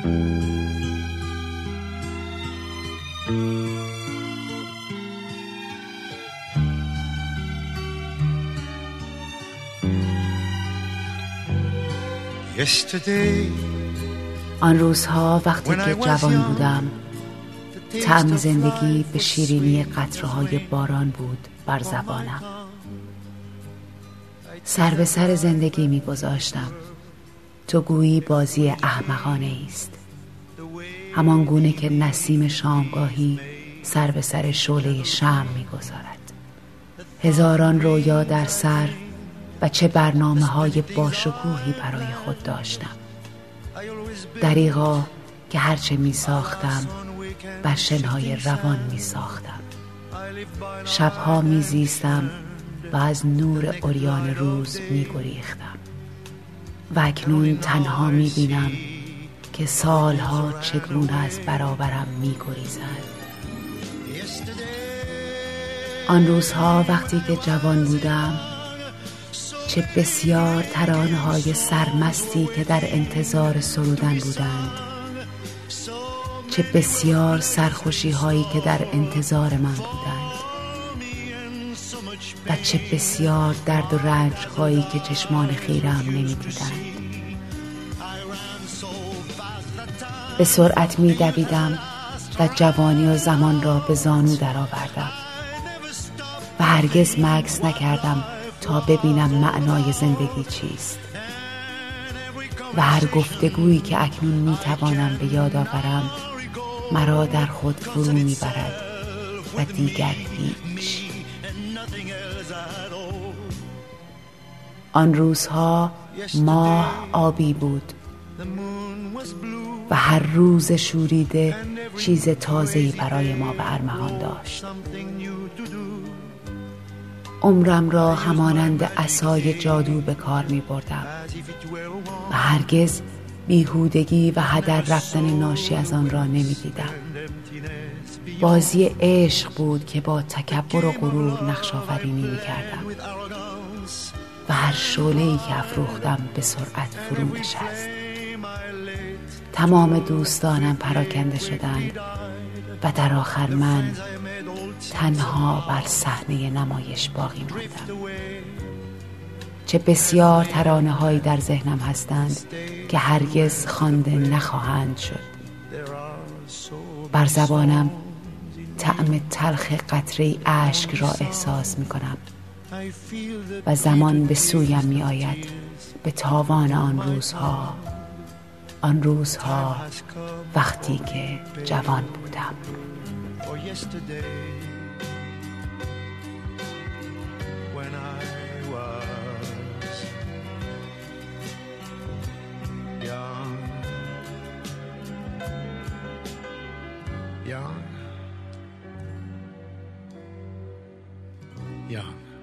آن روزها وقتی که جوان بودم تعم زندگی به شیرینی قطرهای باران بود بر زبانم. سر به سر زندگی می گذاشتم تو گویی بازی احمقانه است همان گونه که نسیم شامگاهی سر به سر شعله شم می‌گذارد. هزاران رویا در سر و چه برنامه های باشکوهی برای خود داشتم. دریغا که هرچه می ساختم بر شنهای روان می ساختم شبها می زیستم و از نور اوریان روز می گریختم و اکنون تنها می بینم که سالها چگونه از برابرم می گریزند آن روزها وقتی که جوان بودم چه بسیار ترانه های سرمستی که در انتظار سرودن بودند چه بسیار سرخوشی هایی که در انتظار من بودند. و چه بسیار درد و رنج هایی که چشمان خیرم نمی دیدند به سرعت می دویدم و جوانی و زمان را به زانو درآوردم. و هرگز مکس نکردم تا ببینم معنای زندگی چیست. و هر گفتگویی که اکنون می توانم به یاد آورم مرا در خود فرو می برد و دیگر هیچ. آن روزها ماه آبی بود. و هر روز شوریده چیز تازه‌ای برای ما به ارمغان داشت. عمرم را همانند اسای جادو به کار می بردم و هرگز بیهودگی و هدر رفتن ناشی از آن را نمی دیدم بازی عشق بود که با تکبر و غرور نقش آفرینی می کردم و هر شعله ای که افروختم به سرعت فرو نشست. تمام دوستانم پراکنده شدند و در آخر من تنها بر صحنه نمایش باقی ماندم چه بسیار ترانه هایی در ذهنم هستند که هرگز خوانده نخواهند شد. بر زبانم طعم تلخ قطره اشک را احساس می کنم و زمان به سویم می آید به تاوان آن روزها آن روزها وقتی که جوان بودم. young, young.